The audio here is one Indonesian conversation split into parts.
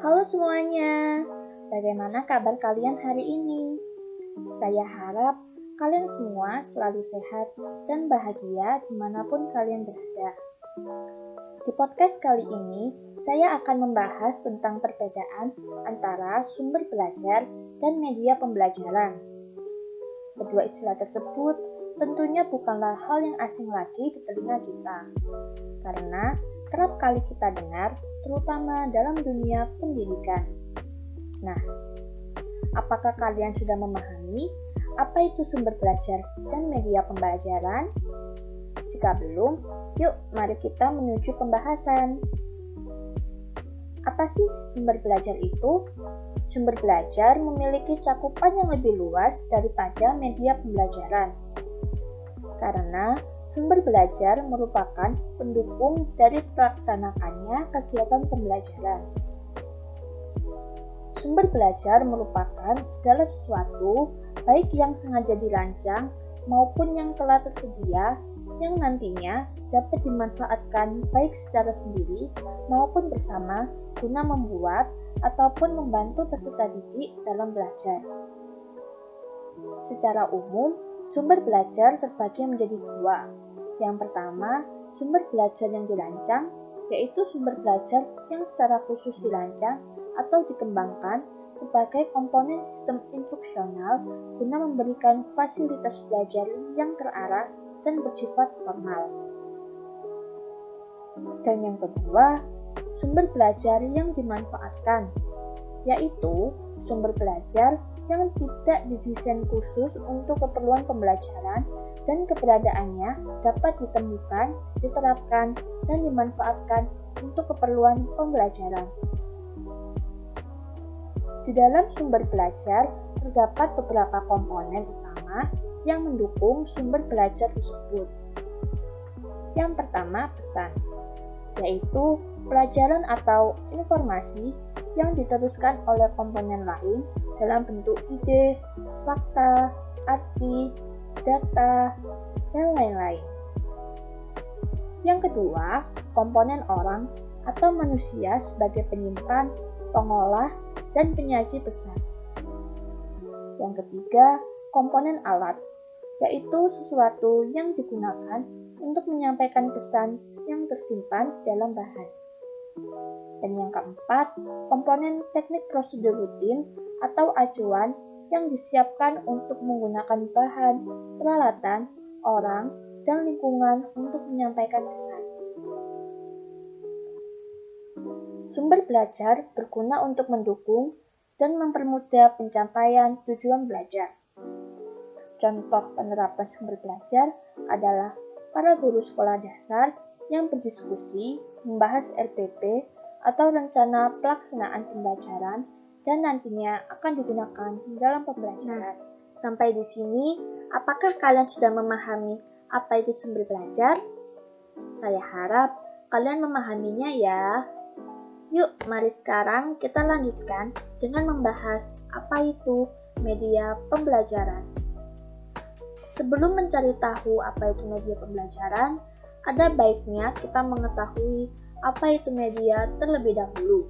Halo semuanya, bagaimana kabar kalian hari ini? Saya harap kalian semua selalu sehat dan bahagia di mana pun kalian berada. Di podcast kali ini, saya akan membahas tentang perbedaan antara sumber belajar dan media pembelajaran. Kedua istilah tersebut tentunya bukanlah hal yang asing lagi di telinga kita, karena kerap kali kita dengar, terutama dalam dunia pendidikan. Nah, apakah kalian sudah memahami apa itu sumber belajar dan media pembelajaran? Jika belum, yuk mari kita menuju pembahasan. Apa sih sumber belajar itu? Sumber belajar memiliki cakupan yang lebih luas daripada media pembelajaran karena sumber belajar merupakan pendukung dari terlaksanakannya kegiatan pembelajaran. Sumber belajar merupakan segala sesuatu, baik yang sengaja dirancang maupun yang telah tersedia, yang nantinya dapat dimanfaatkan baik secara sendiri maupun bersama guna membuat ataupun membantu peserta didik dalam belajar. Secara umum, Sumber belajar terbagi menjadi dua. Yang pertama, sumber belajar yang dirancang, yaitu sumber belajar yang secara khusus dirancang atau dikembangkan sebagai komponen sistem instruksional guna memberikan fasilitas belajar yang terarah dan bersifat formal. Dan yang kedua, sumber belajar yang dimanfaatkan, yaitu sumber belajar yang tidak didesain khusus untuk keperluan pembelajaran dan keberadaannya dapat ditemukan, diterapkan, dan dimanfaatkan untuk keperluan pembelajaran. Di dalam sumber belajar terdapat beberapa komponen utama yang mendukung sumber belajar tersebut. Yang pertama, pesan, yaitu pelajaran atau informasi yang diteruskan oleh komponen lain dalam bentuk ide, fakta, arti, data, dan lain-lain. Yang kedua, komponen orang atau manusia sebagai penyimpan, pengolah, dan penyaji pesan. Yang ketiga, komponen alat, yaitu sesuatu yang digunakan untuk menyampaikan pesan yang tersimpan dalam bahan. Dan yang keempat, komponen teknik prosedur rutin atau acuan yang disiapkan untuk menggunakan bahan, peralatan, orang, dan lingkungan untuk menyampaikan pesan. Sumber belajar berguna untuk mendukung dan mempermudah pencapaian tujuan belajar. Contoh penerapan sumber belajar adalah para guru sekolah dasar yang berdiskusi, membahas RPP, atau rencana pelaksanaan pembelajaran dan nantinya akan digunakan dalam pembelajaran. Nah, sampai di sini, apakah kalian sudah memahami apa itu sumber belajar? Saya harap kalian memahaminya ya. Yuk, mari sekarang kita lanjutkan dengan membahas apa itu media pembelajaran. Sebelum mencari tahu apa itu media pembelajaran, ada baiknya kita mengetahui apa itu media terlebih dahulu.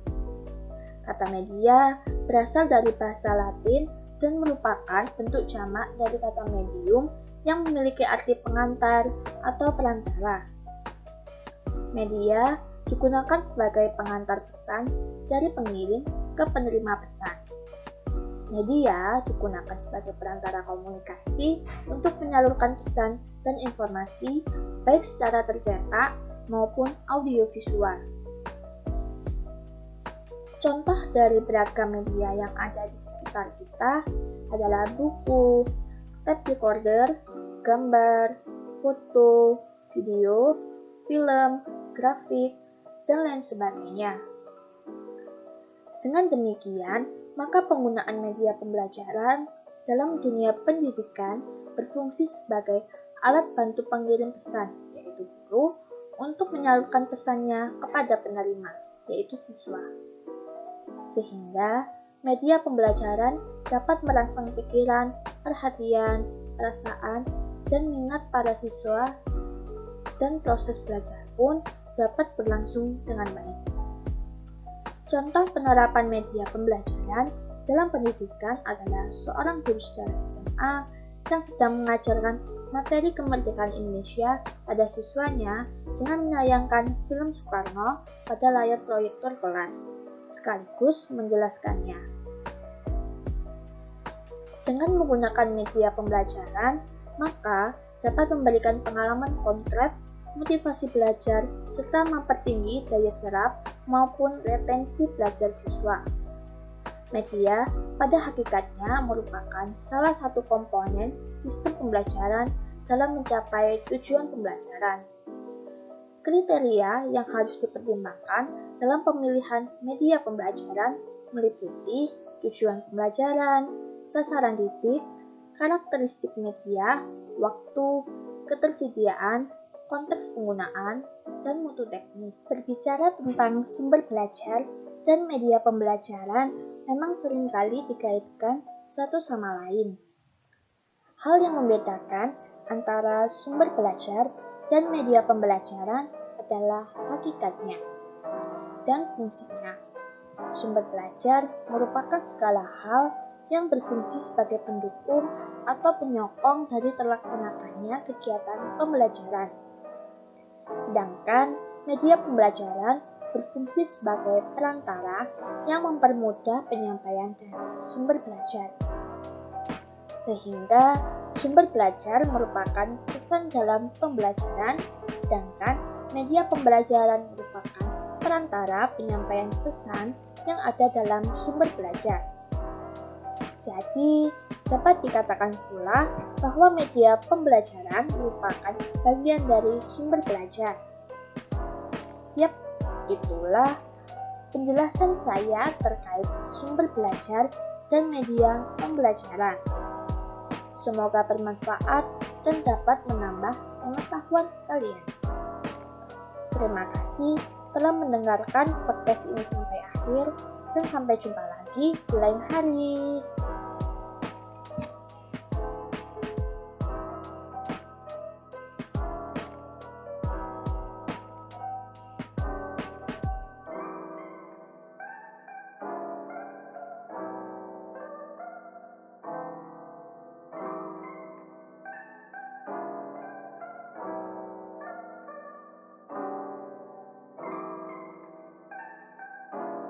Kata media berasal dari bahasa Latin dan merupakan bentuk jamak dari kata medium yang memiliki arti pengantar atau perantara. Media digunakan sebagai pengantar pesan dari pengirim ke penerima pesan. Media digunakan sebagai perantara komunikasi untuk menyalurkan pesan dan informasi baik secara tercetak maupun audiovisual. Contoh dari beragam media yang ada di sekitar kita adalah buku, tape recorder, gambar, foto, video, film, grafik, dan lain sebagainya. Dengan demikian, maka penggunaan media pembelajaran dalam dunia pendidikan berfungsi sebagai alat bantu pengirim pesan, yaitu guru, untuk menyalurkan pesannya kepada penerima, yaitu siswa. Sehingga media pembelajaran dapat merangsang pikiran, perhatian, perasaan, dan minat para siswa dan proses belajar pun dapat berlangsung dengan baik. Contoh penerapan media pembelajaran dalam pendidikan adalah seorang guru sejarah SMA yang sedang mengajarkan materi kemerdekaan Indonesia pada siswanya dengan menayangkan film Soekarno pada layar proyektor kelas, sekaligus menjelaskannya. Dengan menggunakan media pembelajaran, maka dapat memberikan pengalaman konkret motivasi belajar, serta mempertinggi daya serap maupun retensi belajar siswa. Media pada hakikatnya merupakan salah satu komponen sistem pembelajaran dalam mencapai tujuan pembelajaran. Kriteria yang harus dipertimbangkan dalam pemilihan media pembelajaran meliputi tujuan pembelajaran, sasaran didik, karakteristik media, waktu, ketersediaan, konteks penggunaan, dan mutu teknis. Berbicara tentang sumber belajar dan media pembelajaran memang sering kali dikaitkan satu sama lain. Hal yang membedakan antara sumber belajar dan media pembelajaran adalah hakikatnya dan fungsinya. Sumber belajar merupakan segala hal yang berfungsi sebagai pendukung atau penyokong dari terlaksanakannya kegiatan pembelajaran. Sedangkan media pembelajaran berfungsi sebagai perantara yang mempermudah penyampaian dari sumber belajar. Sehingga sumber belajar merupakan pesan dalam pembelajaran, sedangkan media pembelajaran merupakan perantara penyampaian pesan yang ada dalam sumber belajar. Jadi, dapat dikatakan pula bahwa media pembelajaran merupakan bagian dari sumber belajar. Yap, itulah penjelasan saya terkait sumber belajar dan media pembelajaran. Semoga bermanfaat dan dapat menambah pengetahuan kalian. Terima kasih telah mendengarkan podcast ini sampai akhir dan sampai jumpa lagi di lain hari.